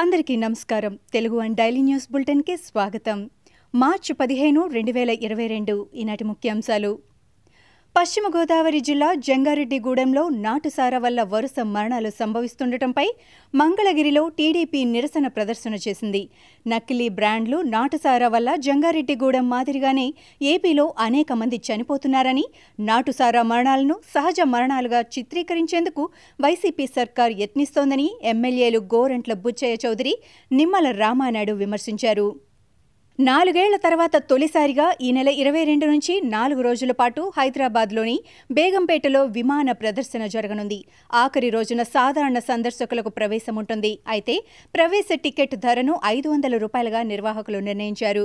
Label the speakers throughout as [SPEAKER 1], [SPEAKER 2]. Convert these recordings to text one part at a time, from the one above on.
[SPEAKER 1] అందరికీ నమస్కారం. Telugu and daily news బులెటిన్కి స్వాగతం. మార్చి పదిహేను రెండు వేల ఇరవై రెండు ఈనాటి ముఖ్యాంశాలు. పశ్చిమ గోదావరి జిల్లా జంగారెడ్డిగూడెంలో నాటుసార వల్ల వరుస మరణాలు సంభవిస్తుండటంపై మంగళగిరిలో టీడీపీ నిరసన ప్రదర్శన చేసింది. నకిలీ బ్రాండ్లు నాటుసార వల్ల జంగారెడ్డిగూడెం మాదిరిగానే ఏపీలో అనేక మంది చనిపోతున్నారని నాటుసారా మరణాలను సహజ మరణాలుగా చిత్రీకరించేందుకు వైసీపీ సర్కార్ యత్నిస్తోందని ఎమ్మెల్యేలు గోరంట్ల బుచ్చయ్య చౌదరి నిమ్మల రామానాయుడు విమర్శించారు. నాలుగేళ్ళ తర్వాత తొలిసారిగా ఈ నెల ఇరవై రెండు నుంచి నాలుగు రోజుల పాటు హైదరాబాద్లోని బేగంపేటలో విమాన ప్రదర్శన జరగనుంది. ఆఖరి రోజున సాధారణ సందర్శకులకు ప్రవేశం ఉంటుంది. అయితే ప్రవేశ టికెట్ ధరను ఐదు వందల రూపాయలుగా నిర్వాహకులు నిర్ణయించారు.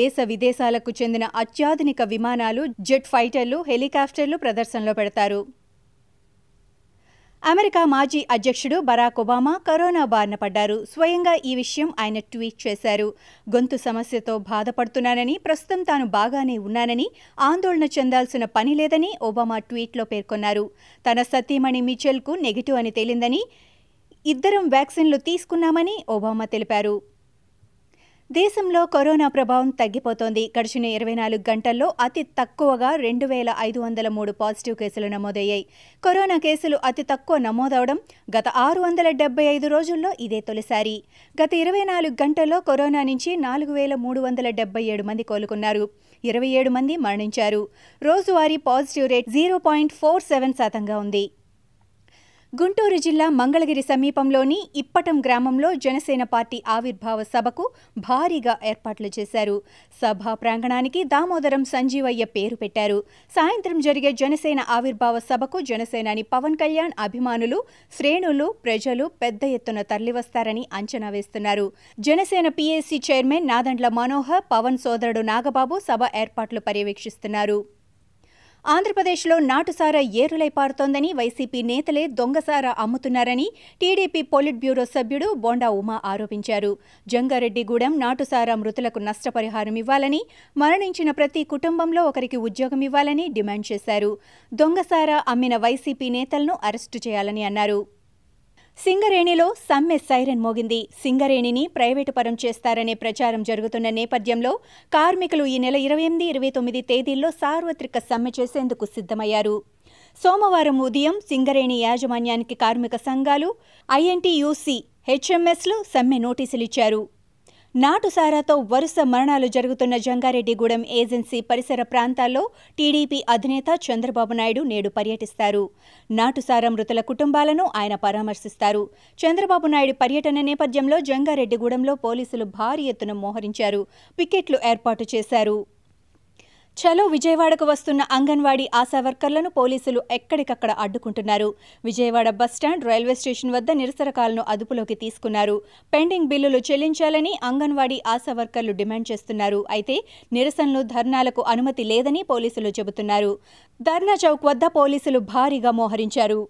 [SPEAKER 1] దేశ విదేశాలకు చెందిన అత్యాధునిక విమానాలు జెట్ ఫైటర్లు హెలికాప్టర్లు ప్రదర్శనలో పెడతారు. అమెరికా మాజీ అధ్యక్షుడు బరాక్ ఒబామా కరోనా బారిన పడ్డారు. స్వయంగా ఈ విషయం ఆయన ట్వీట్ చేశారు. గొంతు సమస్యతో బాధపడుతున్నానని ప్రస్తుతం తాను బాగానే ఉన్నానని ఆందోళన చెందాల్సిన పని లేదని ఒబామా ట్వీట్లో పేర్కొన్నారు. తన సతీమణి మిచెల్కు నెగిటివ్ అని తేలిందని ఇద్దరం వ్యాక్సిన్లు తీసుకున్నామని ఒబామా తెలిపారు. దేశంలో కరోనా ప్రభావం తగ్గిపోతోంది. గడిచిన ఇరవై నాలుగు గంటల్లో అతి తక్కువగా రెండు వేల ఐదు వందల మూడు పాజిటివ్ కేసులు నమోదయ్యాయి. కరోనా కేసులు అతి తక్కువ నమోదవడం గత ఆరు వందల డెబ్బై ఐదు రోజుల్లో ఇదే తొలిసారి. గత ఇరవై నాలుగు గంటల్లో కరోనా నుంచి నాలుగు వేల మూడు వందల డెబ్బై ఏడు మంది కోలుకున్నారు. ఇరవై ఏడు మంది మరణించారు. రోజువారీ positive rate zero point four seven శాతంగా ఉంది. గుంటూరు జిల్లా మంగళగిరి సమీపంలోని ఇప్పటం గ్రామంలో జనసేన పార్టీ ఆవిర్భావ సభకు భారీగా ఏర్పాట్లు చేశారు. సభా ప్రాంగణానికి దామోదరం సంజీవయ్య పేరు పెట్టారు. సాయంత్రం జరిగే జనసేన ఆవిర్భావ సభకు జనసేనాని పవన్ కళ్యాణ్ అభిమానులు శ్రేణులు ప్రజలు పెద్ద ఎత్తున తరలివస్తారని అంచనా వేస్తున్నారు. జనసేన పీఏసీ చైర్మన్ నాదండ్ల మనోహర్ పవన్ సోదరుడు నాగబాబు సభ ఏర్పాట్లు పర్యవేక్షిస్తున్నారు. ఆంధ్రప్రదేశ్లో నాటుసారా ఏరులై పారుతోందని వైసీపీ నేతలే దొంగసారా అమ్ముతున్నారని టీడీపీ పొలిట్ బ్యూరో సభ్యుడు బోండా ఉమా ఆరోపించారు. జంగారెడ్డిగూడెం నాటుసారా మృతులకు నష్టపరిహారం ఇవ్వాలని మరణించిన ప్రతి కుటుంబంలో ఒకరికి ఉద్యోగం ఇవ్వాలని డిమాండ్ చేశారు. దొంగసారా అమ్మిన వైసీపీ నేతలను అరెస్టు చేయాలని అన్నారు. సింగరేణిలో సమ్మె సైరన్ మోగింది. సింగరేణిని ప్రైవేటు పరం చేస్తారనే ప్రచారం జరుగుతున్న నేపథ్యంలో కార్మికులు ఈ నెల ఇరవై ఎనిమిది ఇరవై తొమ్మిది తేదీల్లో సార్వత్రిక సమ్మె చేసేందుకు సిద్ధమయ్యారు. సోమవారం ఉదయం సింగరేణి యాజమాన్యానికి కార్మిక సంఘాలు ఐఎన్టీయూసీ హెచ్ఎంఎస్లు సమ్మె నోటీసులు ఇచ్చారు నాటుసారాతో వరుస మరణాలు జరుగుతున్న జంగారెడ్డిగూడెం ఏజెన్సీ పరిసర ప్రాంతాల్లో టీడీపీ అధినేత చంద్రబాబు నాయుడు నేడు పర్యటిస్తారు. నాటుసారా మృతుల కుటుంబాలను ఆయన పరామర్శిస్తారు. చంద్రబాబు నాయుడు పర్యటన నేపథ్యంలో జంగారెడ్డిగూడెంలో పోలీసులు భారీ ఎత్తున మోహరించారు. పికెట్లు ఏర్పాటు చేశారు. చలో విజయవాడకు వస్తున్న అంగన్వాడీ ఆశా వర్కర్లను పోలీసులు ఎక్కడికక్కడ అడ్డుకుంటున్నారు. విజయవాడ బస్టాండ్ రైల్వే స్టేషన్ వద్ద నిరసనకాలను అదుపులోకి తీసుకున్నారు. పెండింగ్ బిల్లులు చెల్లించాలని అంగన్వాడీ ఆశా వర్కర్లు డిమాండ్ చేస్తున్నారు. అయితే నిరసనలు ధర్నాలకు అనుమతి లేదని పోలీసులు చెబుతున్నారు. ధర్నా చౌక్ వద్ద పోలీసులు భారీగా మోహరించారు.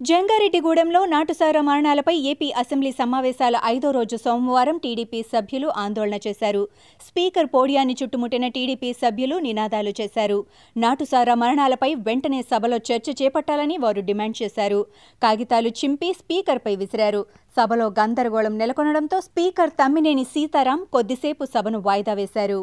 [SPEAKER 1] జంగారెడ్డిగూడెంలో నాటుసారా మరణాలపై ఏపీ అసెంబ్లీ సమావేశాల ఐదో రోజు సోమవారం టీడీపీ సభ్యులు ఆందోళన చేశారు. స్పీకర్ పోడియాన్ని చుట్టుముట్టిన టీడీపీ సభ్యులు నినాదాలు చేశారు. నాటుసారా మరణాలపై వెంటనే సభలో చర్చ చేపట్టాలని వారు డిమాండ్ చేశారు. కాగితాలు చింపి స్పీకర్పై విసిరారు. సభలో గందరగోళం నెలకొనడంతో స్పీకర్ తమ్మినేని సీతారాం కొద్దిసేపు సభను వాయిదా వేశారు.